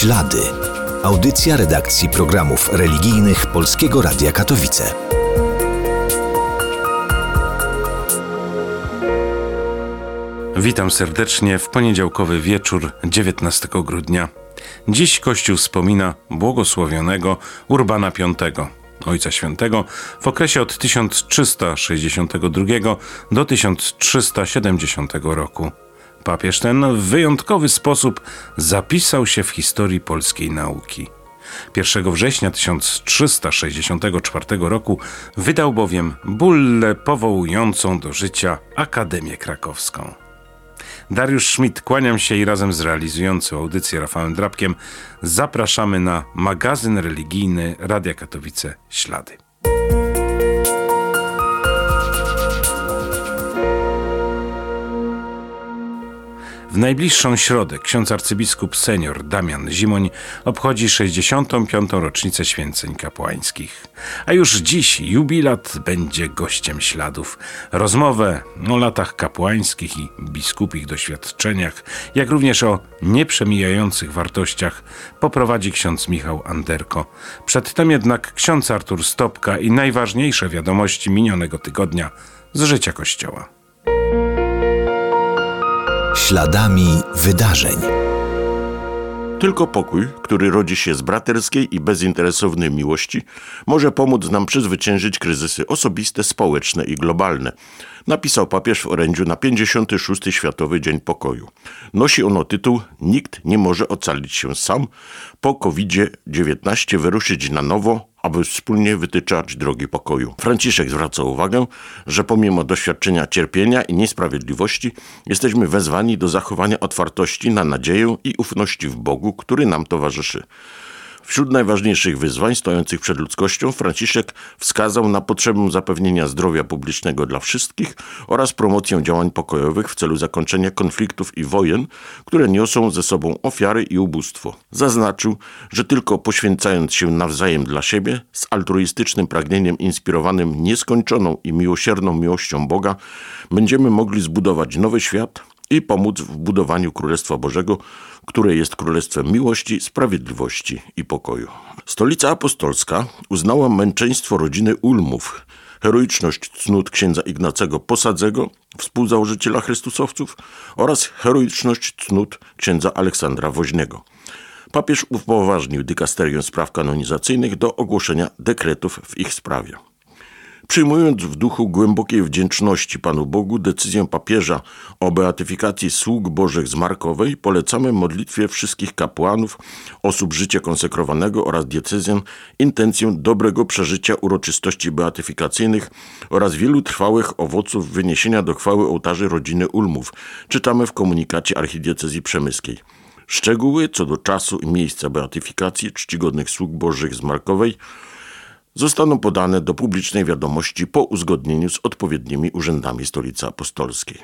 Ślady. Audycja redakcji programów religijnych Polskiego Radia Katowice. Witam serdecznie w poniedziałkowy wieczór 19 grudnia. Dziś Kościół wspomina błogosławionego Urbana V, Ojca Świętego, w okresie od 1362 do 1370 roku. Papież ten w wyjątkowy sposób zapisał się w historii polskiej nauki. 1 września 1364 roku wydał bowiem bullę powołującą do życia Akademię Krakowską. Dariusz Schmidt, kłaniam się i razem z realizującym audycję Rafałem Drabkiem zapraszamy na magazyn religijny Radia Katowice Ślady. W najbliższą środę ksiądz arcybiskup senior Damian Zimoń obchodzi 65. rocznicę święceń kapłańskich. A już dziś jubilat będzie gościem śladów. Rozmowę o latach kapłańskich i biskupich doświadczeniach, jak również o nieprzemijających wartościach poprowadzi ksiądz Michał Anderko. Przedtem jednak ksiądz Artur Stopka i najważniejsze wiadomości minionego tygodnia z życia Kościoła. Śladami wydarzeń. Tylko pokój, który rodzi się z braterskiej i bezinteresownej miłości, może pomóc nam przezwyciężyć kryzysy osobiste, społeczne i globalne. Napisał papież w orędziu na 56. Światowy Dzień Pokoju. Nosi ono tytuł Nikt nie może ocalić się sam, po COVID-19 wyruszyć na nowo, aby wspólnie wytyczać drogi pokoju. Franciszek zwraca uwagę, że pomimo doświadczenia cierpienia i niesprawiedliwości jesteśmy wezwani do zachowania otwartości na nadzieję i ufności w Bogu, który nam towarzyszy. Wśród najważniejszych wyzwań stojących przed ludzkością Franciszek wskazał na potrzebę zapewnienia zdrowia publicznego dla wszystkich oraz promocję działań pokojowych w celu zakończenia konfliktów i wojen, które niosą ze sobą ofiary i ubóstwo. Zaznaczył, że tylko poświęcając się nawzajem dla siebie, z altruistycznym pragnieniem inspirowanym nieskończoną i miłosierną miłością Boga, będziemy mogli zbudować nowy świat i pomóc w budowaniu Królestwa Bożego, które jest królestwem miłości, sprawiedliwości i pokoju. Stolica Apostolska uznała męczeństwo rodziny Ulmów, heroiczność cnót księdza Ignacego Posadzego, współzałożyciela Chrystusowców oraz heroiczność cnót księdza Aleksandra Woźnego. Papież upoważnił dykasterię spraw kanonizacyjnych do ogłoszenia dekretów w ich sprawie. Przyjmując w duchu głębokiej wdzięczności Panu Bogu decyzję papieża o beatyfikacji sług Bożych z Markowej, polecamy modlitwie wszystkich kapłanów, osób życia konsekrowanego oraz diecezjan intencję dobrego przeżycia uroczystości beatyfikacyjnych oraz wielu trwałych owoców wyniesienia do chwały ołtarzy rodziny Ulmów, czytamy w komunikacie archidiecezji przemyskiej. Szczegóły co do czasu i miejsca beatyfikacji czcigodnych sług Bożych z Markowej zostaną podane do publicznej wiadomości po uzgodnieniu z odpowiednimi urzędami Stolicy Apostolskiej.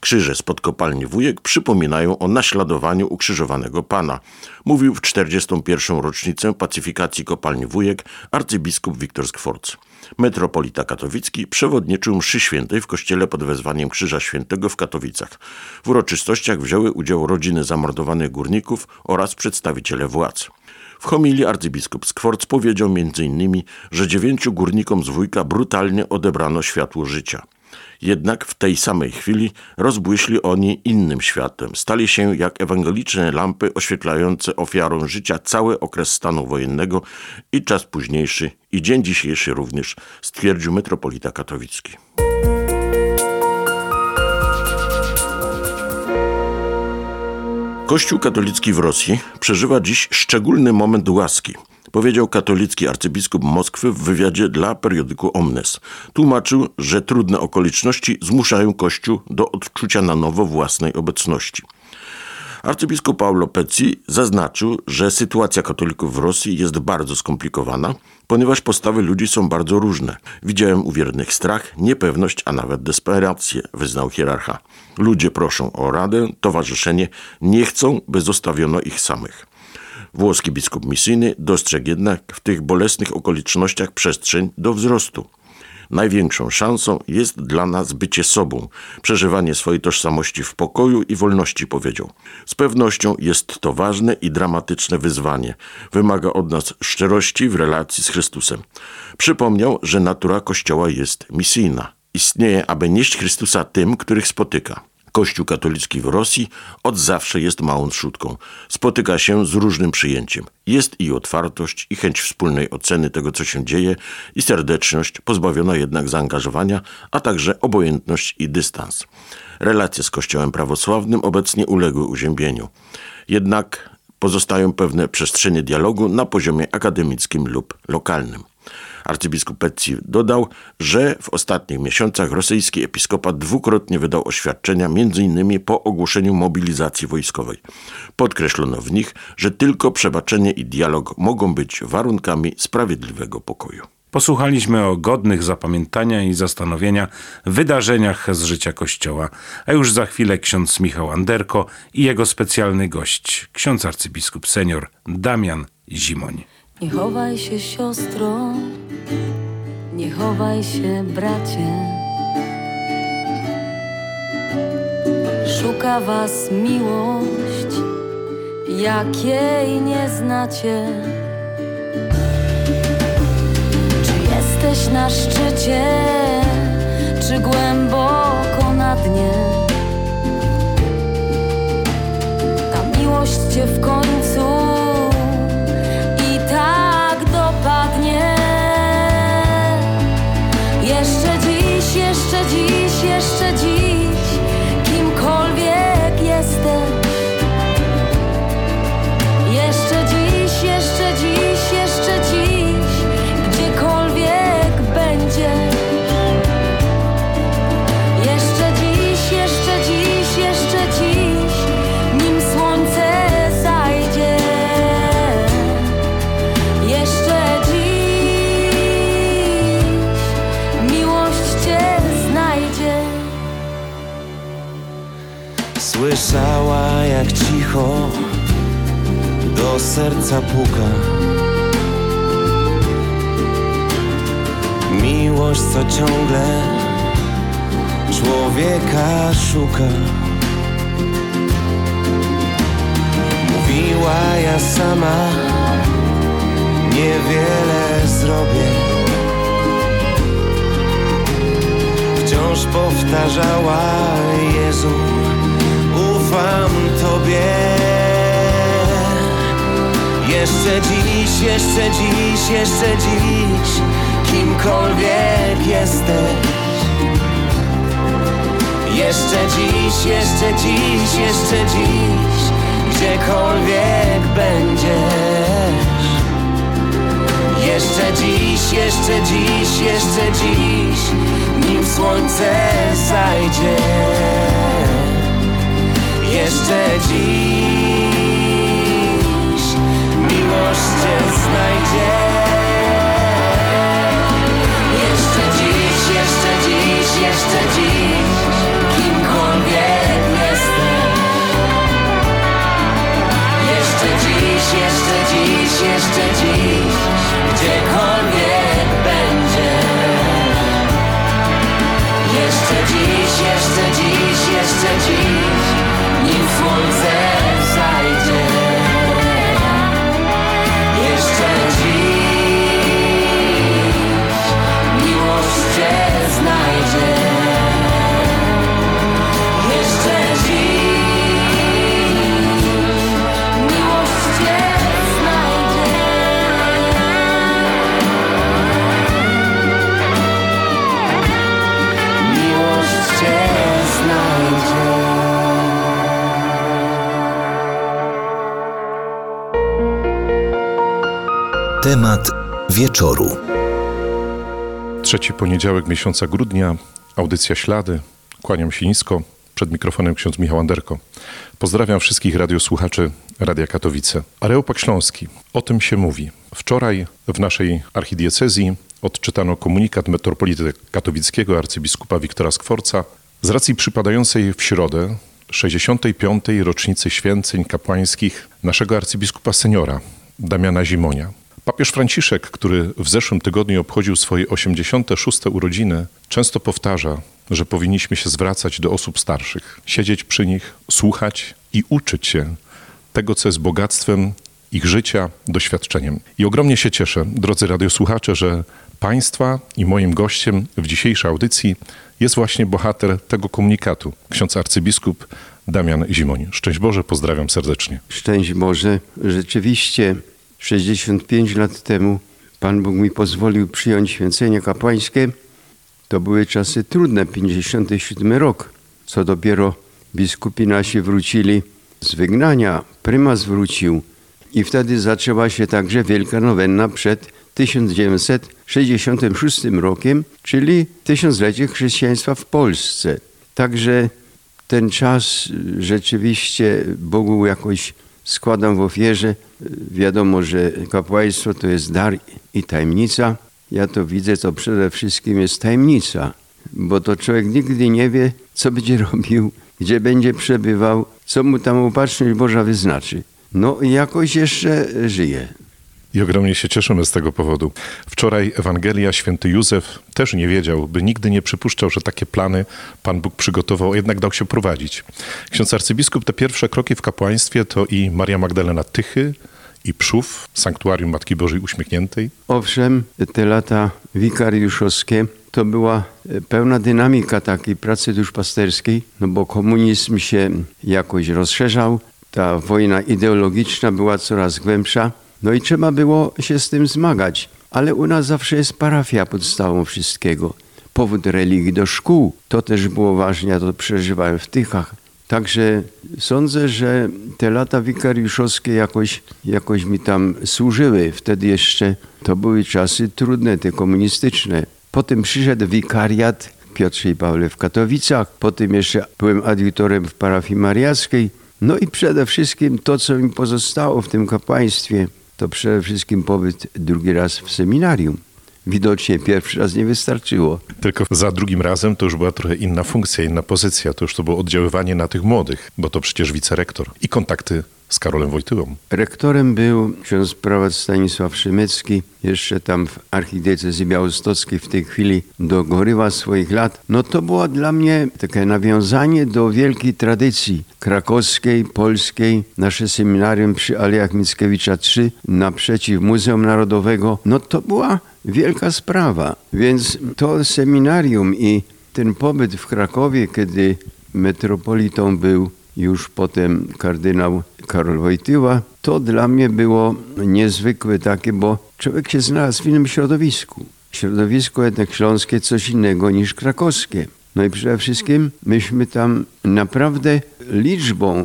Krzyże spod kopalni Wujek przypominają o naśladowaniu ukrzyżowanego Pana, mówił w 41. rocznicę pacyfikacji kopalni Wujek arcybiskup Wiktor Skworc. Metropolita katowicki przewodniczył mszy świętej w kościele pod wezwaniem Krzyża Świętego w Katowicach. W uroczystościach wzięły udział rodziny zamordowanych górników oraz przedstawiciele władz. W homilii arcybiskup Skworc powiedział m.in., że dziewięciu górnikom z Wujka brutalnie odebrano światło życia. Jednak w tej samej chwili rozbłyśli oni innym światem. Stali się jak ewangeliczne lampy oświetlające ofiarą życia cały okres stanu wojennego i czas późniejszy, i dzień dzisiejszy również, stwierdził metropolita katowicki. Kościół katolicki w Rosji przeżywa dziś szczególny moment łaski – powiedział katolicki arcybiskup Moskwy w wywiadzie dla periodyku Omnes. Tłumaczył, że trudne okoliczności zmuszają Kościół do odczucia na nowo własnej obecności. Arcybiskup Paulo Pecci zaznaczył, że sytuacja katolików w Rosji jest bardzo skomplikowana, ponieważ postawy ludzi są bardzo różne. Widziałem u wiernych strach, niepewność, a nawet desperację, wyznał hierarcha. Ludzie proszą o radę, towarzyszenie, nie chcą, by zostawiono ich samych. Włoski biskup misyjny dostrzegł jednak w tych bolesnych okolicznościach przestrzeń do wzrostu. Największą szansą jest dla nas bycie sobą, przeżywanie swojej tożsamości w pokoju i wolności, powiedział. Z pewnością jest to ważne i dramatyczne wyzwanie. Wymaga od nas szczerości w relacji z Chrystusem. Przypomniał, że natura Kościoła jest misyjna. Istnieje, aby nieść Chrystusa tym, których spotyka. Kościół katolicki w Rosji od zawsze jest małą trzutką. Spotyka się z różnym przyjęciem. Jest i otwartość, i chęć wspólnej oceny tego, co się dzieje, i serdeczność, pozbawiona jednak zaangażowania, a także obojętność i dystans. Relacje z Kościołem prawosławnym obecnie uległy uziębieniu. Jednak pozostają pewne przestrzenie dialogu na poziomie akademickim lub lokalnym. Arcybiskup Pecci dodał, że w ostatnich miesiącach rosyjski episkopat dwukrotnie wydał oświadczenia, m.in. po ogłoszeniu mobilizacji wojskowej. Podkreślono w nich, że tylko przebaczenie i dialog mogą być warunkami sprawiedliwego pokoju. Posłuchaliśmy o godnych zapamiętania i zastanowienia wydarzeniach z życia Kościoła, a już za chwilę ksiądz Michał Anderko i jego specjalny gość, ksiądz arcybiskup senior Damian Zimoń. Nie chowaj się siostro, nie chowaj się bracie. Szuka was miłość, jakiej nie znacie. Czy jesteś na szczycie, czy głęboko na dnie? Ta miłość cię w końcu serca puka. Miłość, co ciągle człowieka szuka. Mówiła ja sama Niewiele zrobię. Wciąż powtarzała Jezu Ufam Tobie. Jeszcze dziś, jeszcze dziś, jeszcze dziś Kimkolwiek jesteś. Jeszcze dziś, jeszcze dziś, jeszcze dziś Gdziekolwiek będziesz. Jeszcze dziś, jeszcze dziś, jeszcze dziś Nim słońce zajdzie Jeszcze dziś. Miłość cię znajdzie. Jeszcze dziś, jeszcze dziś, jeszcze dziś. Kimkolwiek jesteś Jeszcze dziś, jeszcze dziś, jeszcze dziś. Gdziekolwiek będzie. Jeszcze dziś, jeszcze dziś, jeszcze dziś Nim Temat wieczoru. Trzeci poniedziałek miesiąca grudnia, audycja Ślady. Kłaniam się nisko. Przed mikrofonem ksiądz Michał Anderko. Pozdrawiam wszystkich radiosłuchaczy Radia Katowice. Areopag Śląski. O tym się mówi. Wczoraj w naszej archidiecezji odczytano komunikat metropolity katowickiego arcybiskupa Wiktora Skworca z racji przypadającej w środę 65. rocznicy święceń kapłańskich naszego arcybiskupa seniora Damiana Zimonia. Papież Franciszek, który w zeszłym tygodniu obchodził swoje 86. urodziny, często powtarza, że powinniśmy się zwracać do osób starszych, siedzieć przy nich, słuchać i uczyć się tego, co jest bogactwem ich życia, doświadczeniem. I ogromnie się cieszę, drodzy radiosłuchacze, że Państwa i moim gościem w dzisiejszej audycji jest właśnie bohater tego komunikatu, ksiądz arcybiskup Damian Zimoń. Szczęść Boże, pozdrawiam serdecznie. Szczęść Boże. Rzeczywiście 65 lat temu Pan Bóg mi pozwolił przyjąć święcenie kapłańskie. To były czasy trudne, 57 rok. Co dopiero biskupi nasi wrócili z wygnania, prymas wrócił i wtedy zaczęła się także wielka nowenna przed 1966 rokiem, czyli tysiąclecie chrześcijaństwa w Polsce. Także ten czas rzeczywiście Bogu jakoś składam w ofierze. Wiadomo, że kapłaństwo to jest dar i tajemnica. Ja to widzę, to przede wszystkim jest tajemnica, bo to człowiek nigdy nie wie, co będzie robił, gdzie będzie przebywał, co mu tam upatrzność Boża wyznaczy. No jakoś jeszcze żyje. I ogromnie się cieszymy z tego powodu. Wczoraj Ewangelia święty Józef też nie wiedział, by nigdy nie przypuszczał, że takie plany Pan Bóg przygotował, jednak dał się prowadzić. Ksiądz arcybiskup te pierwsze kroki w kapłaństwie to i Maria Magdalena Tychy, i Przów, Sanktuarium Matki Bożej Uśmiechniętej. Owszem, te lata wikariuszowskie to była pełna dynamika takiej pracy duszpasterskiej, no bo komunizm się jakoś rozszerzał, ta wojna ideologiczna była coraz głębsza, no i trzeba było się z tym zmagać. Ale u nas zawsze jest parafia podstawą wszystkiego. Powód religii do szkół, to też było ważne, ja to przeżywałem w Tychach. Także sądzę, że te lata wikariuszowskie jakoś, jakoś mi tam służyły. Wtedy jeszcze to były czasy trudne, te komunistyczne. Potem przyszedł wikariat Piotrze i Pawle w Katowicach. Potem jeszcze byłem adiutorem w parafii mariackiej. No i przede wszystkim to, co mi pozostało w tym kapłaństwie, to przede wszystkim pobyt drugi raz w seminarium. Widocznie pierwszy raz nie wystarczyło. Tylko za drugim razem to już była trochę inna funkcja, inna pozycja. To już to było oddziaływanie na tych młodych, bo to przecież wicerektor i kontakty z Karolem Wojtyłą. Rektorem był ksiądz prałat Stanisław Szymecki, jeszcze tam w archidiecezji białostockiej w tej chwili dogorywa swoich lat. No to było dla mnie takie nawiązanie do wielkiej tradycji krakowskiej, polskiej. Nasze seminarium przy Alejach Mickiewicza 3 naprzeciw Muzeum Narodowego. No to była wielka sprawa. Więc to seminarium i ten pobyt w Krakowie, kiedy metropolitą był już potem kardynał Karol Wojtyła, to dla mnie było niezwykłe takie, bo człowiek się znalazł w innym środowisku. Środowisko jednak śląskie coś innego niż krakowskie. No i przede wszystkim myśmy tam naprawdę liczbą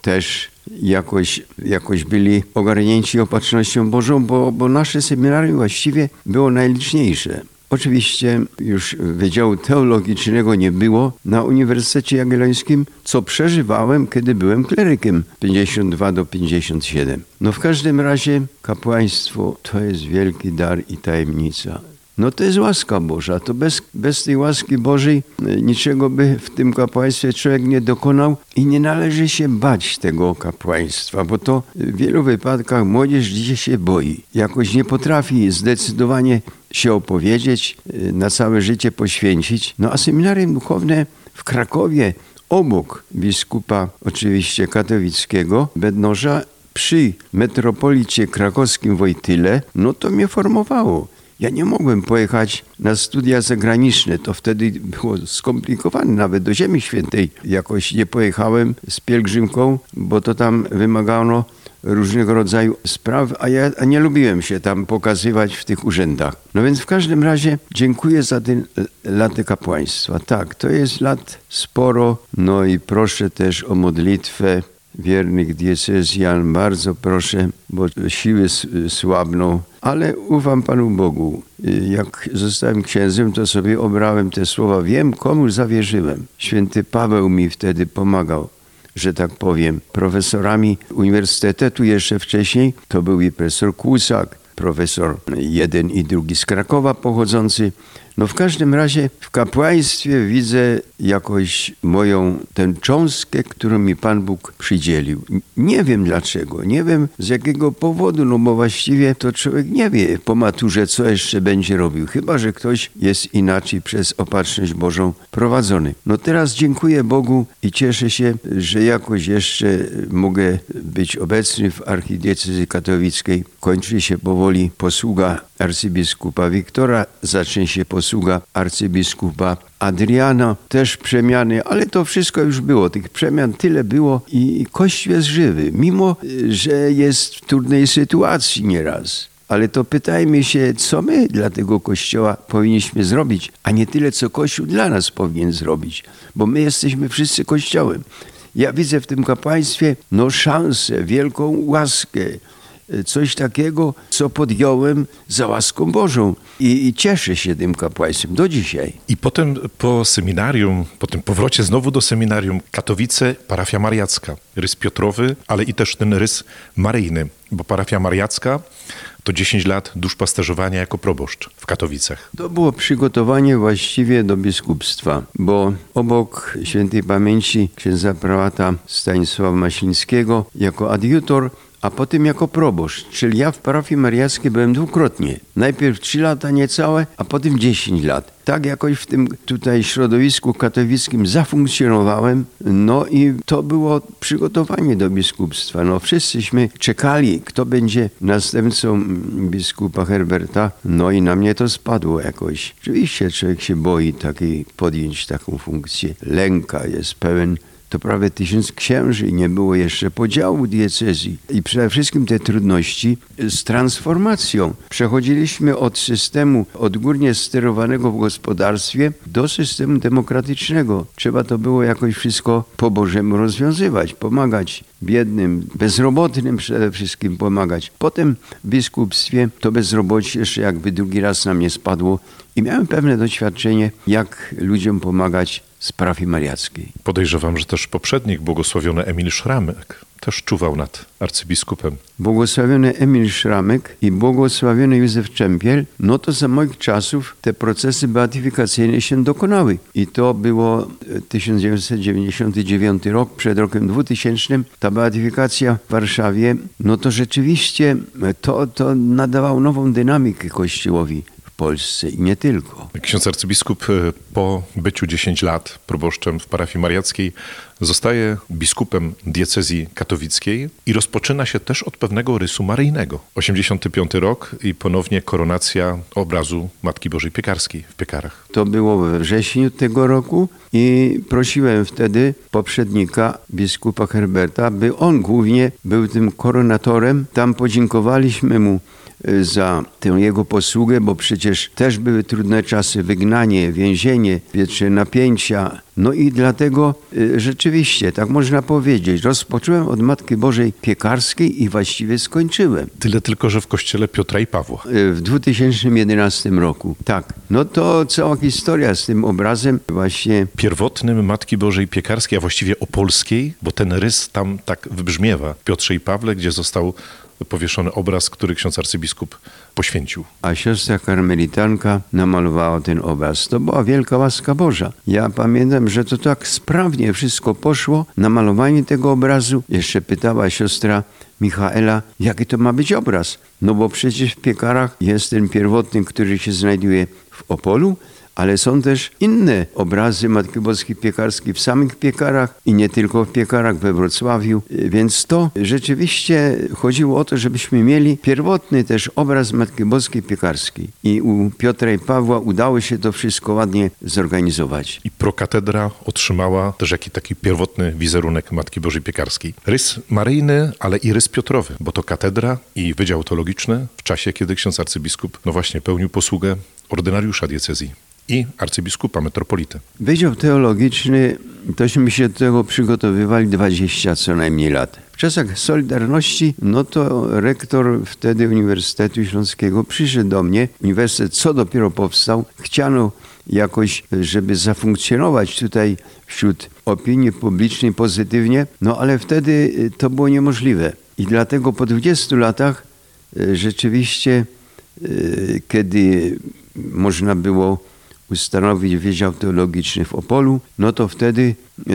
też jakoś, jakoś byli ogarnięci opatrznością Bożą, bo, bo nasze seminarium właściwie było najliczniejsze. Oczywiście już Wydziału Teologicznego nie było na Uniwersytecie Jagiellońskim, co przeżywałem, kiedy byłem klerykiem 52 do 57. No w każdym razie kapłaństwo to jest wielki dar i tajemnica. No to jest łaska Boża. To bez, bez tej łaski Bożej niczego by w tym kapłaństwie człowiek nie dokonał i nie należy się bać tego kapłaństwa, bo to w wielu wypadkach młodzież dzisiaj się boi. Jakoś nie potrafi zdecydowanie się opowiedzieć, na całe życie poświęcić. No a seminarium duchowne w Krakowie obok biskupa oczywiście katowickiego Bednoża przy metropolicie krakowskim Wojtyle, no to mnie formowało. Ja nie mogłem pojechać na studia zagraniczne. To wtedy było skomplikowane. Nawet do Ziemi Świętej jakoś nie pojechałem z pielgrzymką, bo to tam wymagano różnego rodzaju spraw, a ja nie lubiłem się tam pokazywać w tych urzędach. No więc w każdym razie dziękuję za ten laty kapłaństwa. Tak, to jest lat sporo. No i proszę też o modlitwę wiernych diecezjan. Bardzo proszę, bo siły słabną ale ufam Panu Bogu. Jak zostałem księdzem, to sobie obrałem te słowa. Wiem, komu zawierzyłem. Święty Paweł mi wtedy pomagał że tak powiem, profesorami uniwersytetu jeszcze wcześniej. To był i profesor Kłusak, profesor jeden i drugi z Krakowa pochodzący. No w każdym razie w kapłaństwie widzę jakoś moją tę cząstkę, którą mi Pan Bóg przydzielił. Nie wiem dlaczego, nie wiem z jakiego powodu, no bo właściwie to człowiek nie wie po maturze, co jeszcze będzie robił, chyba że ktoś jest inaczej przez opatrzność Bożą prowadzony. No teraz dziękuję Bogu i cieszę się, że jakoś jeszcze mogę być obecny w archidiecezji katowickiej. Kończy się powoli posługa arcybiskupa Wiktora, zacznie się posługa arcybiskupa Adriana, też przemiany, ale to wszystko już było. Tych przemian tyle było i Kościół jest żywy, mimo że jest w trudnej sytuacji nieraz. Ale to pytajmy się, co my dla tego Kościoła powinniśmy zrobić, a nie tyle, co Kościół dla nas powinien zrobić, bo my jesteśmy wszyscy Kościołem. Ja widzę w tym kapłaństwie no szansę, wielką łaskę, coś takiego, co podjąłem za łaską Bożą. I, I, cieszę się tym kapłaństwem do dzisiaj. I potem po seminarium, po tym powrocie znowu do seminarium, Katowice, parafia mariacka, rys Piotrowy, ale i też ten rys maryjny, bo parafia mariacka to 10 lat duszpasterzowania jako proboszcz w Katowicach. To było przygotowanie właściwie do biskupstwa, bo obok świętej pamięci księdza prałata Stanisława Maślińskiego jako adiutor a potem jako proboszcz, czyli ja w parafii mariackiej byłem dwukrotnie. Najpierw trzy lata niecałe, a potem dziesięć lat. Tak jakoś w tym tutaj środowisku katowickim zafunkcjonowałem, no i to było przygotowanie do biskupstwa. No wszyscyśmy czekali, kto będzie następcą biskupa Herberta, no i na mnie to spadło jakoś. Oczywiście człowiek się boi takiej, podjąć taką funkcję. Lęka jest pełen to prawie tysiąc księży, nie było jeszcze podziału diecezji. I przede wszystkim te trudności z transformacją. Przechodziliśmy od systemu odgórnie sterowanego w gospodarstwie do systemu demokratycznego. Trzeba to było jakoś wszystko po Bożemu rozwiązywać, pomagać biednym, bezrobotnym przede wszystkim pomagać. Potem w biskupstwie to bezrobocie jeszcze jakby drugi raz na mnie spadło i miałem pewne doświadczenie, jak ludziom pomagać parafii mariackiej. Podejrzewam, że też poprzednik, błogosławiony Emil Szramek, też czuwał nad arcybiskupem. Błogosławiony Emil Szramek i błogosławiony Józef Czempiel, no to za moich czasów te procesy beatyfikacyjne się dokonały. I to było 1999 rok, przed rokiem 2000. Ta beatyfikacja w Warszawie, no to rzeczywiście to, to nadawało nową dynamikę Kościołowi. Polsce i nie tylko. Ksiądz arcybiskup e, po byciu 10 lat proboszczem w parafii mariackiej zostaje biskupem diecezji katowickiej i rozpoczyna się też od pewnego rysu maryjnego. 85 rok i ponownie koronacja obrazu Matki Bożej Piekarskiej w Piekarach. To było we wrześniu tego roku i prosiłem wtedy poprzednika biskupa Herberta, by on głównie był tym koronatorem. Tam podziękowaliśmy mu za tę jego posługę, bo przecież też były trudne czasy, wygnanie, więzienie, wietrze napięcia. No i dlatego y, rzeczywiście, tak można powiedzieć, rozpocząłem od Matki Bożej Piekarskiej i właściwie skończyłem. Tyle tylko, że w kościele Piotra i Pawła. Y, w 2011 roku, tak. No to cała historia z tym obrazem właśnie. Pierwotnym Matki Bożej Piekarskiej, a właściwie opolskiej, bo ten rys tam tak wybrzmiewa. Piotrze i Pawle, gdzie został powieszony obraz, który ksiądz arcybiskup poświęcił. A siostra karmelitanka namalowała ten obraz. To była wielka łaska Boża. Ja pamiętam, że to tak sprawnie wszystko poszło. Namalowanie tego obrazu. Jeszcze pytała siostra Michaela, jaki to ma być obraz. No bo przecież w piekarach jest ten pierwotny, który się znajduje w Opolu, ale są też inne obrazy Matki Boskiej Piekarskiej w samych piekarach i nie tylko w piekarach we Wrocławiu. Więc to rzeczywiście chodziło o to, żebyśmy mieli pierwotny też obraz Matki Boskiej Piekarskiej. I u Piotra i Pawła udało się to wszystko ładnie zorganizować. I prokatedra otrzymała też taki pierwotny wizerunek Matki Bożej Piekarskiej. Rys maryjny, ale i rys Piotrowy, bo to katedra i wydział teologiczny w czasie, kiedy ksiądz arcybiskup no właśnie pełnił posługę ordynariusza diecezji i arcybiskupa metropolity. Wydział teologiczny, tośmy się do tego przygotowywali 20 co najmniej lat. czasach Solidarności, no to rektor wtedy Uniwersytetu Śląskiego przyszedł do mnie. Uniwersytet co dopiero powstał. Chciano jakoś, żeby zafunkcjonować tutaj wśród opinii publicznej pozytywnie, no ale wtedy y, to było niemożliwe. I dlatego po 20 latach y, rzeczywiście, y, kiedy można było ustanowić Wydział Teologiczny w Opolu, no to wtedy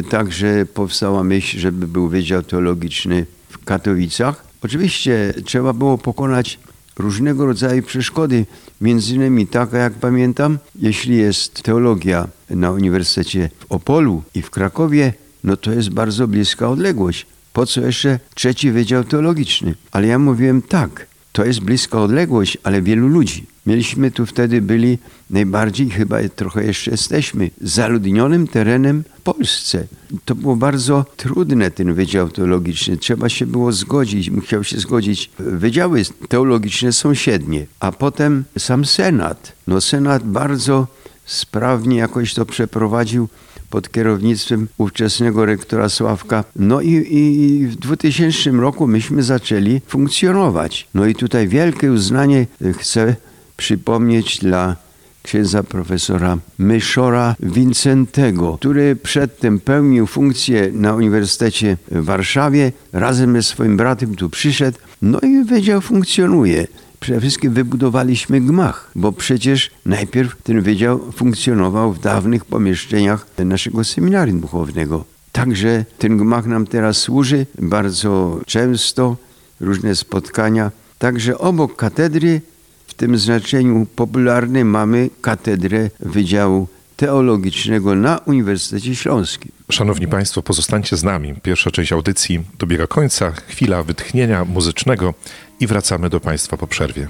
także powstała myśl, żeby był Wydział Teologiczny w Katowicach. Oczywiście trzeba było pokonać różnego rodzaju przeszkody, między innymi taka, jak pamiętam, jeśli jest teologia na Uniwersytecie w Opolu i w Krakowie, no to jest bardzo bliska odległość. Po co jeszcze trzeci Wydział Teologiczny? Ale ja mówiłem tak, to jest bliska odległość, ale wielu ludzi. Mieliśmy tu wtedy byli najbardziej, chyba trochę jeszcze jesteśmy, zaludnionym terenem w Polsce. To było bardzo trudne, ten Wydział Teologiczny. Trzeba się było zgodzić, musiał się zgodzić wydziały teologiczne sąsiednie, a potem sam Senat. No Senat bardzo sprawnie jakoś to przeprowadził pod kierownictwem ówczesnego rektora Sławka. No i, i w 2000 roku myśmy zaczęli funkcjonować. No i tutaj wielkie uznanie chcę przypomnieć dla księdza profesora Myszora Wincentego, który przedtem pełnił funkcję na Uniwersytecie w Warszawie. Razem ze swoim bratem tu przyszedł, no i wydział funkcjonuje. Przede wszystkim wybudowaliśmy gmach, bo przecież najpierw ten wydział funkcjonował w dawnych pomieszczeniach naszego seminarium duchownego. Także ten gmach nam teraz służy bardzo często, różne spotkania. Także obok katedry w tym znaczeniu popularnym mamy katedrę Wydziału Teologicznego na Uniwersytecie Śląskim. Szanowni Państwo, pozostańcie z nami. Pierwsza część audycji dobiega końca, chwila wytchnienia muzycznego i wracamy do Państwa po przerwie.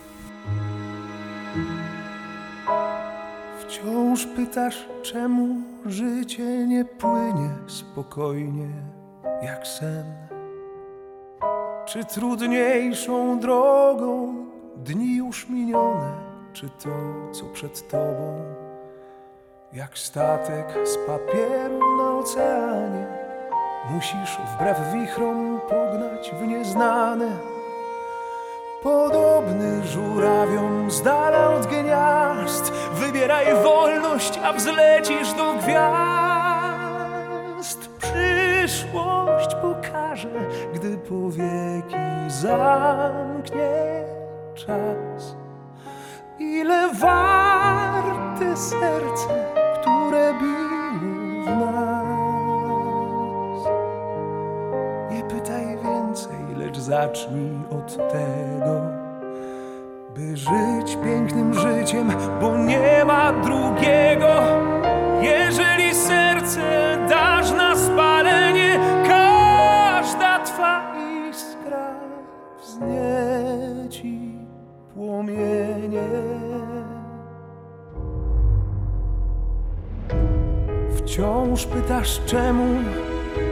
Wciąż pytasz, czemu życie nie płynie spokojnie jak sen? Czy trudniejszą drogą dni już minione, czy to, co przed tobą? Jak statek z papieru na oceanie, musisz wbrew wichrom pognać w nieznane. Podobny żurawiom z dala od gniazd, wybieraj wolność, a wzlecisz do gwiazd. Przyszłość pokaże, gdy powieki zamknie czas. Ile warte serce, które biło w nas. Nie pytaj więcej, lecz zacznij od tego, by żyć pięknym życiem, bo nie ma drugiego. Jeżeli serce dasz na spalenie, Wciąż pytasz, czemu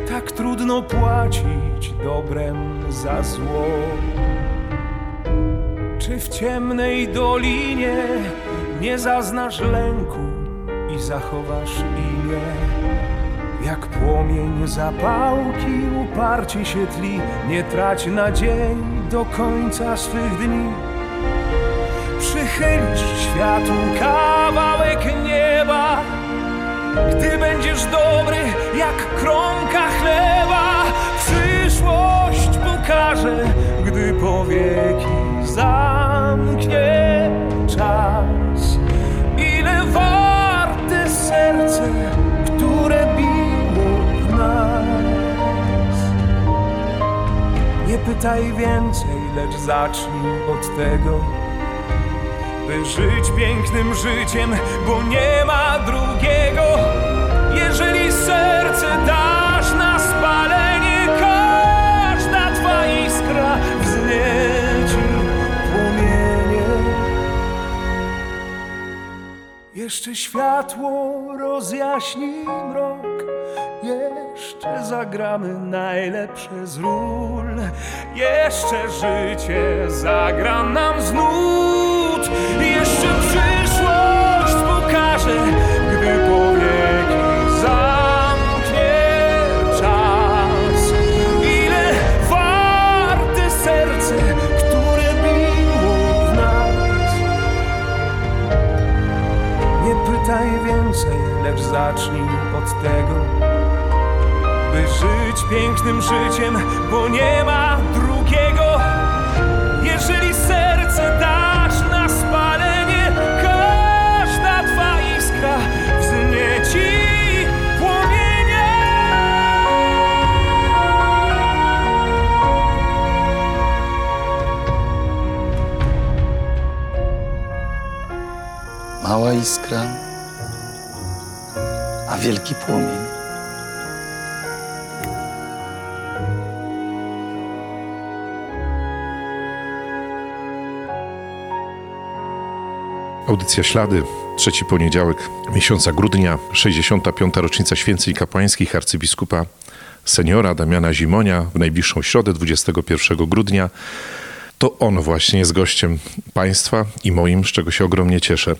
tak trudno płacić dobrem za zło? Czy w ciemnej dolinie nie zaznasz lęku i zachowasz imię? Jak płomień zapałki uparcie się tli, nie trać nadziei do końca swych dni. Przychylisz światu kawałek nieba, gdy będziesz dobry jak kromka chleba. Przyszłość pokaże, gdy powieki zamknie czas. Ile warte serce, które biło w nas. Nie pytaj więcej, lecz zacznij od tego, żyć pięknym życiem, bo nie ma drugiego. Jeżeli serce dasz na spalenie, każda twa iskra wznieci płomienie. Jeszcze światło rozjaśni mrok, jeszcze zagramy najlepsze z ról, jeszcze życie zagra nam z nut, jeszcze przyszłość pokaże, gdy powieki zamknie czas. Ile warte serce, które biło w nas. Nie pytaj więcej, lecz zacznij od tego, by żyć pięknym życiem, bo nie ma drugiego. Mała iskra, a wielki płomień. Audycja Ślady, trzeci poniedziałek miesiąca grudnia, 65. rocznica święceń kapłańskich arcybiskupa seniora Damiana Zimonia w najbliższą środę 21 grudnia. To on właśnie jest gościem Państwa i moim, z czego się ogromnie cieszę.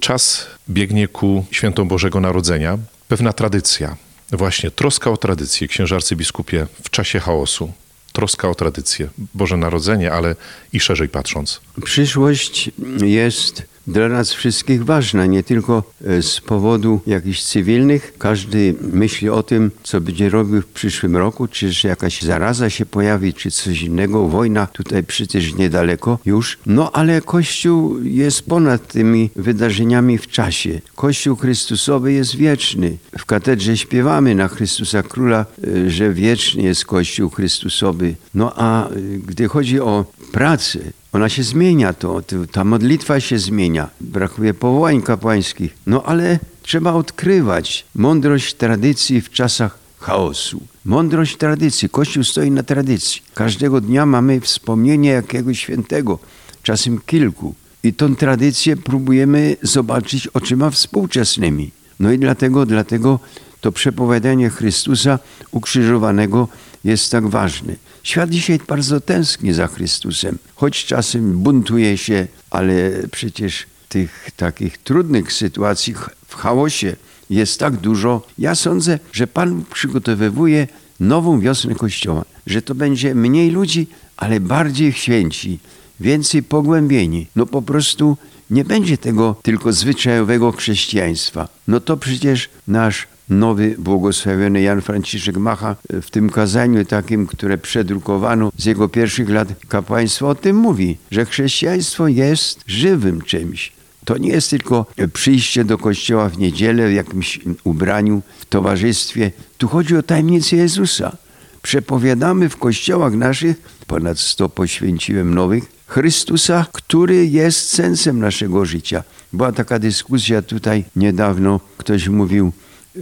Czas biegnie ku świętom Bożego Narodzenia. Pewna tradycja, właśnie troska o tradycję, księże arcybiskupie, w czasie chaosu. Troska o tradycję, Boże Narodzenie, ale i szerzej patrząc. Przyszłość jest dla nas wszystkich ważna, nie tylko e, z powodu jakichś cywilnych. Każdy myśli o tym, co będzie robił w przyszłym roku, czy jakaś zaraza się pojawi, czy coś innego, wojna tutaj przecież niedaleko już. No ale Kościół jest ponad tymi wydarzeniami w czasie. Kościół Chrystusowy jest wieczny. W katedrze śpiewamy na Chrystusa Króla, e, że wieczny jest Kościół Chrystusowy. No a e, gdy chodzi o pracę, ona się zmienia, to, to, ta modlitwa się zmienia. Brakuje powołań kapłańskich. No ale trzeba odkrywać mądrość tradycji w czasach chaosu. Mądrość tradycji. Kościół stoi na tradycji. Każdego dnia mamy wspomnienie jakiegoś świętego, czasem kilku. I tą tradycję próbujemy zobaczyć oczyma współczesnymi. No i dlatego, dlatego to przepowiadanie Chrystusa ukrzyżowanego jest tak ważne. Świat dzisiaj bardzo tęskni za Chrystusem, choć czasem buntuje się, ale przecież tych takich trudnych sytuacji w chaosie jest tak dużo. Ja sądzę, że Pan przygotowywuje nową wiosnę Kościoła, że to będzie mniej ludzi, ale bardziej święci, więcej pogłębieni. No po prostu nie będzie tego tylko zwyczajowego chrześcijaństwa. No to przecież nasz nowy błogosławiony Jan Franciszek Macha w tym kazaniu takim, które przedrukowano z jego pierwszych lat kapłaństwa o tym mówi, że chrześcijaństwo jest żywym czymś. To nie jest tylko przyjście do kościoła w niedzielę w jakimś ubraniu, w towarzystwie. Tu chodzi o tajemnicę Jezusa. Przepowiadamy w kościołach naszych, ponad sto poświęciłem nowych, Chrystusa, który jest sensem naszego życia. Była taka dyskusja tutaj niedawno, ktoś mówił,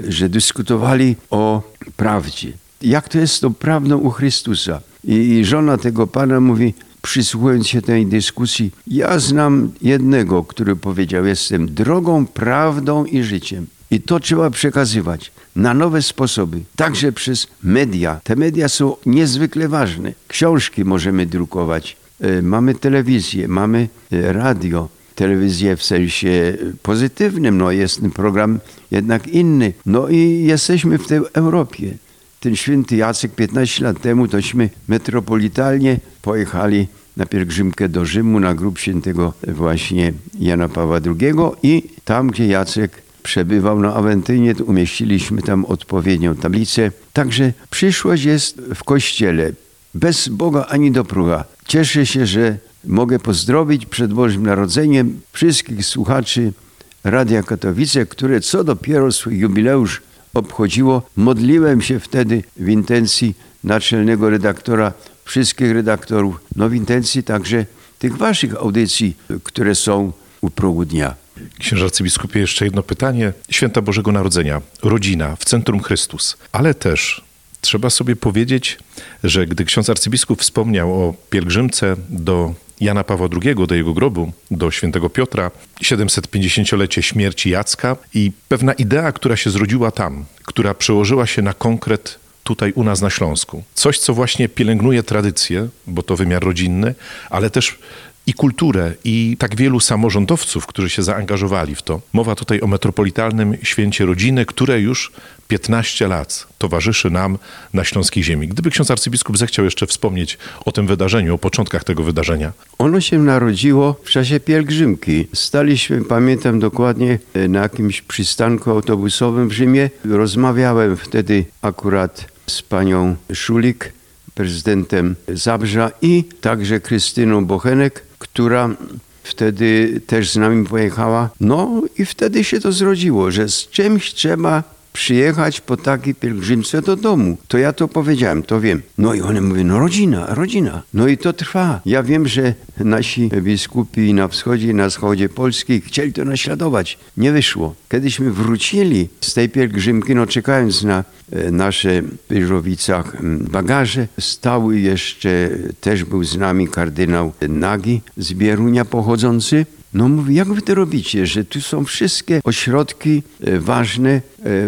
że dyskutowali o prawdzie. Jak to jest tą prawdą u Chrystusa? I żona tego pana mówi, przysłuchując się tej dyskusji, ja znam jednego, który powiedział, jestem drogą, prawdą i życiem. I to trzeba przekazywać na nowe sposoby, także przez media. Te media są niezwykle ważne. Książki możemy drukować, e, mamy telewizję, mamy e, radio, telewizję w sensie pozytywnym, no jest program jednak inny. No i jesteśmy w tej Europie. Ten święty Jacek 15 lat temu tośmy metropolitalnie pojechali na pielgrzymkę do Rzymu na grób świętego właśnie Jana Pawła II i tam, gdzie Jacek przebywał na Awentynie, to umieściliśmy tam odpowiednią tablicę. Także przyszłość jest w Kościele. Bez Boga ani do próga. Cieszę się, że mogę pozdrowić przed Bożym Narodzeniem wszystkich słuchaczy Radia Katowice, które co dopiero swój jubileusz obchodziło. Modliłem się wtedy w intencji naczelnego redaktora, wszystkich redaktorów, no w intencji także tych waszych audycji, które są u progu dnia. Księże arcybiskupie, jeszcze jedno pytanie. Święta Bożego Narodzenia, rodzina, w centrum Chrystus, ale też trzeba sobie powiedzieć, że gdy ksiądz arcybiskup wspomniał o pielgrzymce do Jana Pawła II, do jego grobu, do świętego Piotra, 750-lecie śmierci Jacka i pewna idea, która się zrodziła tam, która przełożyła się na konkret tutaj u nas na Śląsku. Coś, co właśnie pielęgnuje tradycję, bo to wymiar rodzinny, ale też i kulturę, i tak wielu samorządowców, którzy się zaangażowali w to. Mowa tutaj o Metropolitalnym Święcie Rodziny, które już 15 lat towarzyszy nam na Śląskiej Ziemi. Gdyby ksiądz arcybiskup zechciał jeszcze wspomnieć o tym wydarzeniu, o początkach tego wydarzenia. Ono się narodziło w czasie pielgrzymki. Staliśmy, pamiętam dokładnie, na jakimś przystanku autobusowym w Rzymie. Rozmawiałem wtedy akurat z panią Szulik, prezydentem Zabrza i także Krystyną Bochenek, która wtedy też z nami pojechała. No i wtedy się to zrodziło, że z czymś trzeba przyjechać po takiej pielgrzymce do domu. To ja to powiedziałem, to wiem. No i one mówią, no rodzina, rodzina. No i to trwa. Ja wiem, że nasi biskupi na wschodzie i na zachodzie Polski chcieli to naśladować. Nie wyszło. Kiedyśmy wrócili z tej pielgrzymki, no czekając na e, nasze w Pyżowicach bagaże, stały jeszcze, też był z nami kardynał Nagi z Bierunia pochodzący. No mówi, jak wy to robicie, że tu są wszystkie ośrodki e, ważne e,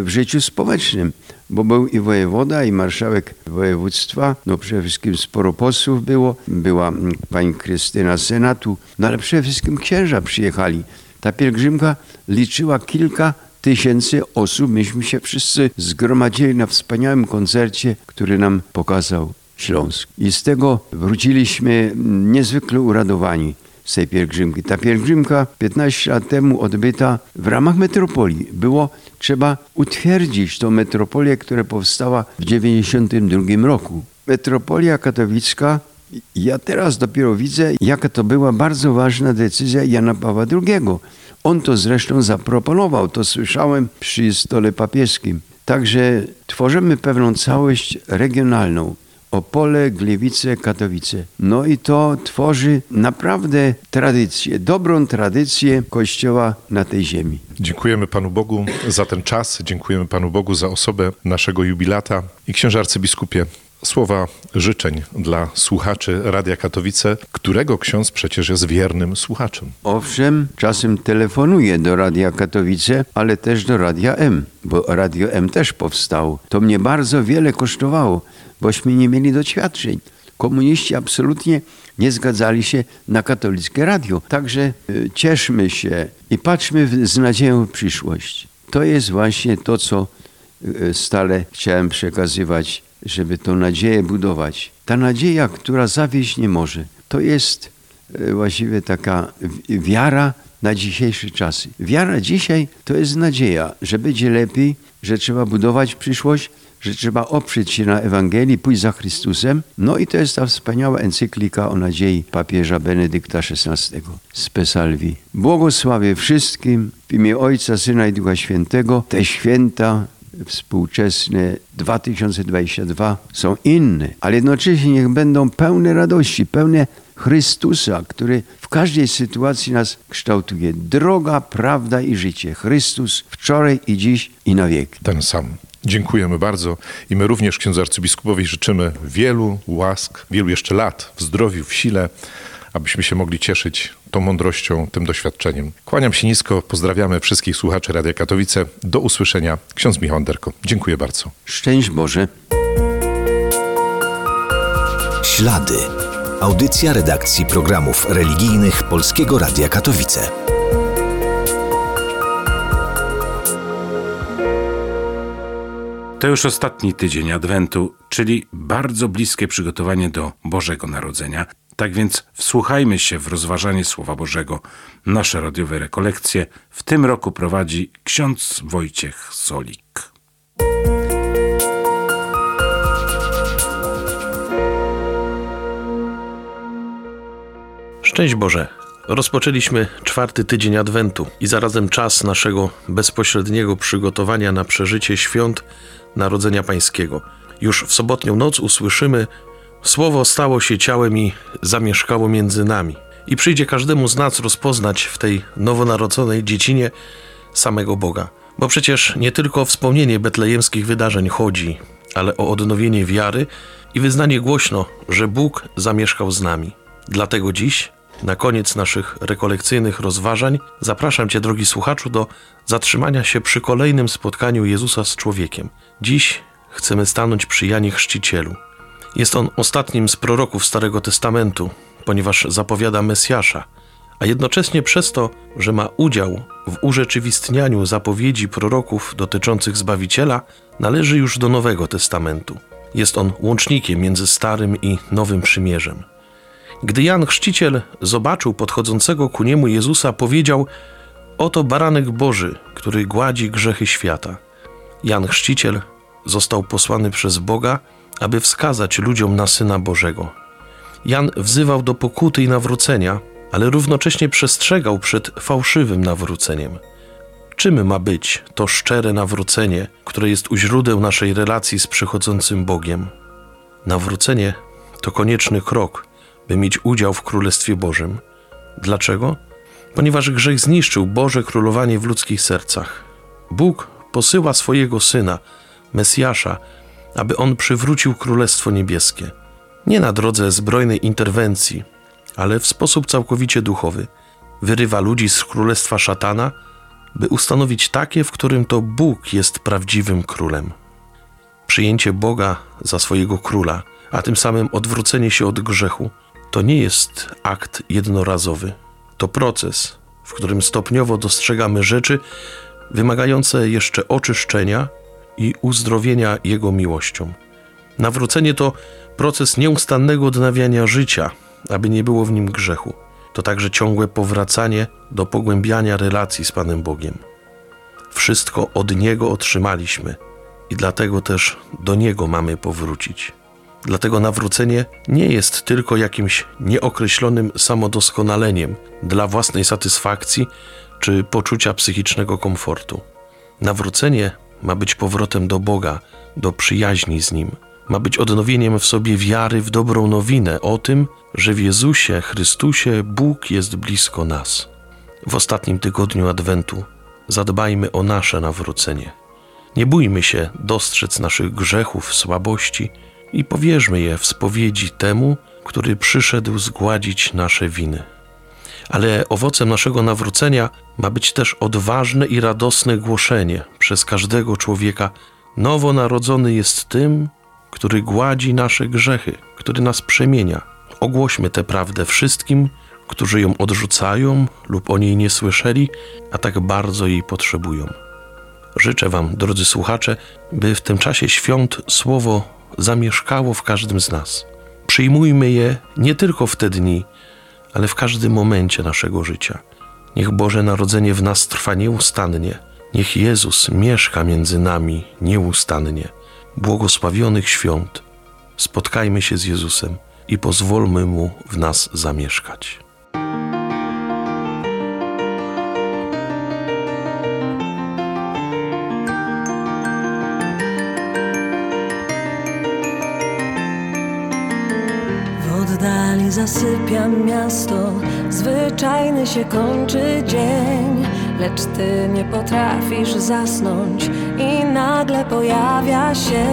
w życiu społecznym. Bo był i wojewoda, i marszałek województwa, no przede wszystkim sporo posłów było, była pani Krystyna Senatu, no ale przede wszystkim księża przyjechali. Ta pielgrzymka liczyła kilka tysięcy osób. Myśmy się wszyscy zgromadzili na wspaniałym koncercie, który nam pokazał Śląsk. I z tego wróciliśmy niezwykle uradowani z tej pielgrzymki. Ta pielgrzymka 15 lat temu odbyta w ramach metropolii. Było trzeba utwierdzić tą metropolię, która powstała w 92 roku. Metropolia katowicka ja teraz dopiero widzę, jaka to była bardzo ważna decyzja Jana Pawła II. On to zresztą zaproponował, to słyszałem przy stole papieskim. Także tworzymy pewną całość regionalną. Opole, Gliwice, Katowice. No i to tworzy naprawdę tradycję, dobrą tradycję Kościoła na tej ziemi. Dziękujemy Panu Bogu za ten czas, dziękujemy Panu Bogu za osobę naszego jubilata i księże arcybiskupie. Słowa życzeń dla słuchaczy Radia Katowice, którego ksiądz przecież jest wiernym słuchaczem. Owszem, czasem telefonuję do Radia Katowice, ale też do Radia M, bo Radio M też powstało. To mnie bardzo wiele kosztowało bośmy nie mieli doświadczeń. Komuniści absolutnie nie zgadzali się na katolickie radio. Także y, cieszmy się i patrzmy z nadzieją w przyszłość. To jest właśnie to, co y, stale chciałem przekazywać, żeby tą nadzieję budować. Ta nadzieja, która zawieść nie może, to jest y, właściwie taka wiara na dzisiejsze czasy. Wiara dzisiaj to jest nadzieja, że będzie lepiej, że trzeba budować przyszłość, że trzeba oprzeć się na Ewangelii, pójść za Chrystusem. No i to jest ta wspaniała encyklika o nadziei papieża Benedykta XVI z Pesalvi. Błogosławię wszystkim w imię Ojca, Syna i Ducha Świętego. Te święta współczesne 2022 są inne, ale jednocześnie niech będą pełne radości, pełne Chrystusa, który w każdej sytuacji nas kształtuje. Droga, prawda i życie. Chrystus wczoraj i dziś i na wieki. Ten sam. Dziękujemy bardzo i my również księdzu arcybiskupowi życzymy wielu łask, wielu jeszcze lat w zdrowiu, w sile, abyśmy się mogli cieszyć tą mądrością, tym doświadczeniem. Kłaniam się nisko, pozdrawiamy wszystkich słuchaczy Radia Katowice. Do usłyszenia. Ksiądz Michał Anderko. Dziękuję bardzo. Szczęść Boże. Ślady. Audycja redakcji programów religijnych Polskiego Radia Katowice. To już ostatni tydzień Adwentu, czyli bardzo bliskie przygotowanie do Bożego Narodzenia. Tak więc wsłuchajmy się w rozważanie Słowa Bożego. Nasze radiowe rekolekcje w tym roku prowadzi ksiądz Wojciech Solik. Szczęść Boże! Rozpoczęliśmy czwarty tydzień Adwentu i zarazem czas naszego bezpośredniego przygotowania na przeżycie świąt Narodzenia Pańskiego. Już w sobotnią noc usłyszymy Słowo stało się ciałem i zamieszkało między nami. I przyjdzie każdemu z nas rozpoznać w tej nowonarodzonej dziecinie samego Boga. Bo przecież nie tylko o wspomnienie betlejemskich wydarzeń chodzi, ale o odnowienie wiary i wyznanie głośno, że Bóg zamieszkał z nami. Dlatego dziś, na koniec naszych rekolekcyjnych rozważań, zapraszam Cię, drogi słuchaczu, do zatrzymania się przy kolejnym spotkaniu Jezusa z człowiekiem. Dziś chcemy stanąć przy Janie Chrzcicielu. Jest on ostatnim z proroków Starego Testamentu, ponieważ zapowiada Mesjasza, a jednocześnie przez to, że ma udział w urzeczywistnianiu zapowiedzi proroków dotyczących Zbawiciela, należy już do Nowego Testamentu. Jest on łącznikiem między Starym i Nowym Przymierzem. Gdy Jan Chrzciciel zobaczył podchodzącego ku niemu Jezusa, powiedział: Oto baranek Boży, który gładzi grzechy świata. Jan Chrzciciel został posłany przez Boga, aby wskazać ludziom na Syna Bożego. Jan wzywał do pokuty i nawrócenia, ale równocześnie przestrzegał przed fałszywym nawróceniem. Czym ma być to szczere nawrócenie, które jest u źródeł naszej relacji z przychodzącym Bogiem? Nawrócenie to konieczny krok, by mieć udział w Królestwie Bożym. Dlaczego? Ponieważ grzech zniszczył Boże królowanie w ludzkich sercach. Bóg posyła swojego Syna, Mesjasza, aby On przywrócił Królestwo Niebieskie. Nie na drodze zbrojnej interwencji, ale w sposób całkowicie duchowy. Wyrywa ludzi z królestwa szatana, by ustanowić takie, w którym to Bóg jest prawdziwym królem. Przyjęcie Boga za swojego króla, a tym samym odwrócenie się od grzechu, to nie jest akt jednorazowy. To proces, w którym stopniowo dostrzegamy rzeczy wymagające jeszcze oczyszczenia i uzdrowienia Jego miłością. Nawrócenie to proces nieustannego odnawiania życia, aby nie było w nim grzechu. To także ciągłe powracanie do pogłębiania relacji z Panem Bogiem. Wszystko od Niego otrzymaliśmy i dlatego też do Niego mamy powrócić. Dlatego nawrócenie nie jest tylko jakimś nieokreślonym samodoskonaleniem dla własnej satysfakcji czy poczucia psychicznego komfortu. Nawrócenie ma być powrotem do Boga, do przyjaźni z Nim. Ma być odnowieniem w sobie wiary w dobrą nowinę o tym, że w Jezusie Chrystusie Bóg jest blisko nas. W ostatnim tygodniu Adwentu zadbajmy o nasze nawrócenie. Nie bójmy się dostrzec naszych grzechów, słabości i powierzmy je w spowiedzi temu, który przyszedł zgładzić nasze winy. Ale owocem naszego nawrócenia ma być też odważne i radosne głoszenie przez każdego człowieka: Nowonarodzony jest tym, który gładzi nasze grzechy, który nas przemienia. Ogłośmy tę prawdę wszystkim, którzy ją odrzucają lub o niej nie słyszeli, a tak bardzo jej potrzebują. Życzę Wam, drodzy słuchacze, by w tym czasie świąt słowo zamieszkało w każdym z nas. Przyjmujmy je nie tylko w te dni, ale w każdym momencie naszego życia. Niech Boże Narodzenie w nas trwa nieustannie. Niech Jezus mieszka między nami nieustannie. Błogosławionych świąt. Spotkajmy się z Jezusem i pozwólmy Mu w nas zamieszkać. Zasypiam miasto, zwyczajny się kończy dzień, lecz ty nie potrafisz zasnąć i nagle pojawia się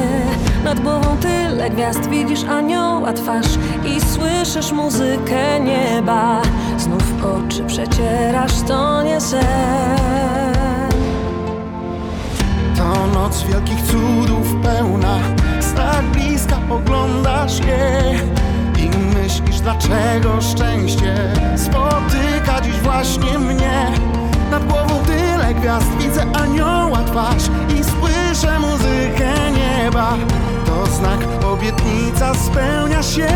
nad głową tyle gwiazd, widzisz anioła twarz i słyszysz muzykę nieba. Znów oczy przecierasz, to nie sen. To noc wielkich cudów pełna, z tak bliska oglądasz je myślisz, dlaczego szczęście spotyka dziś właśnie mnie. Nad głową tyle gwiazd, widzę anioła twarz i słyszę muzykę nieba. To znak, obietnica spełnia się.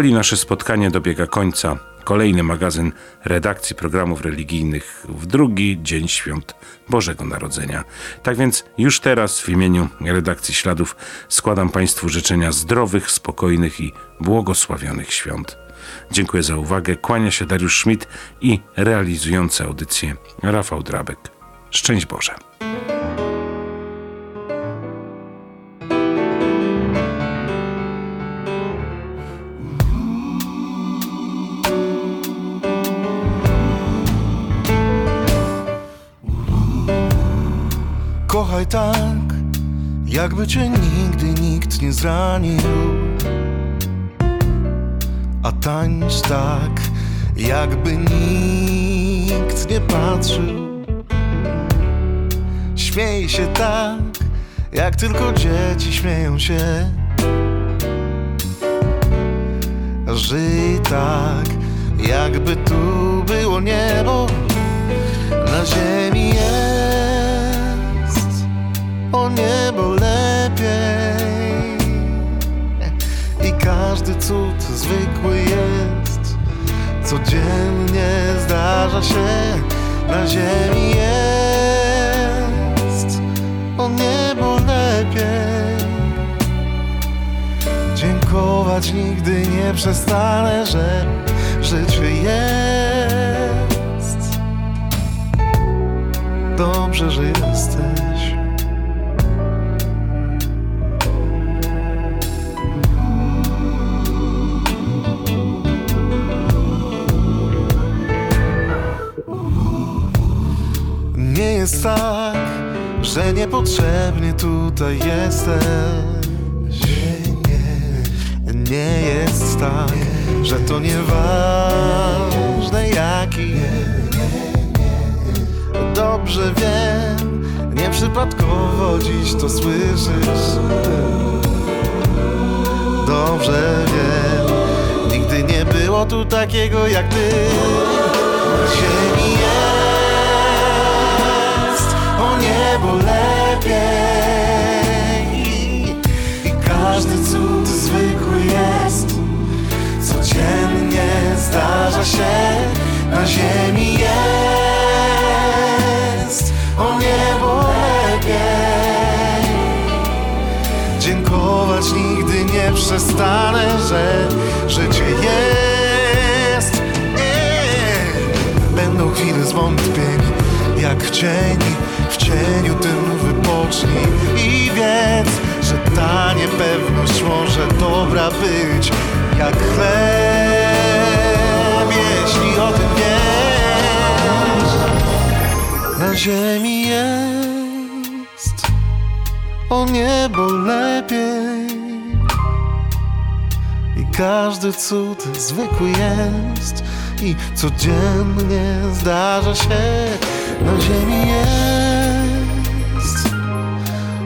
Powoli nasze spotkanie dobiega końca. Kolejny magazyn redakcji programów religijnych w drugi dzień świąt Bożego Narodzenia. Tak więc już teraz w imieniu redakcji Śladów składam Państwu życzenia zdrowych, spokojnych i błogosławionych świąt. Dziękuję za uwagę. Kłania się Dariusz Schmidt i realizujący audycję Rafał Drabek. Szczęść Boże. Tak, jakby cię nigdy nikt nie zranił. A tańcz tak, jakby nikt nie patrzył. Śmiej się tak, jak tylko dzieci śmieją się. Żyj tak, jakby tu było niebo na ziemi jest o niebo lepiej. I każdy cud zwykły jest. Codziennie zdarza się na ziemi jest. O niebo lepiej. Dziękować nigdy nie przestanę że życie jest. Dobrze, że jesteś. Nie jest tak, że niepotrzebnie tutaj jesteś. Nie, nie jest tak, że to nieważne jaki dobrze wiem, nieprzypadkowo dziś to słyszysz. Dobrze wiem, nigdy nie było tu takiego jak ty. Niebo lepiej i każdy cud zwykły jest. Codziennie zdarza się na ziemi jest o niebo lepiej. Dziękować nigdy nie przestanę, że życie jest. Będą chwile zwątpień, jak w cieniu tym wypocznij i wiedz, że ta niepewność może dobra być jak chleb, jeśli o tym wiesz. Na ziemi jest o niebo lepiej i każdy cud zwykły jest i codziennie zdarza się na ziemi jest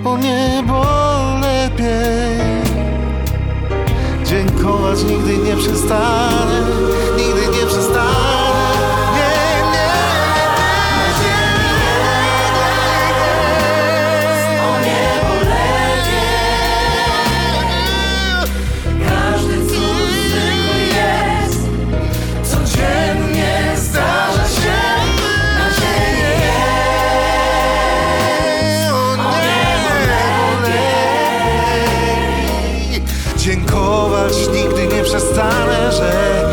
o niebo lepiej. Dziękować nigdy nie przestanę nie przestanę,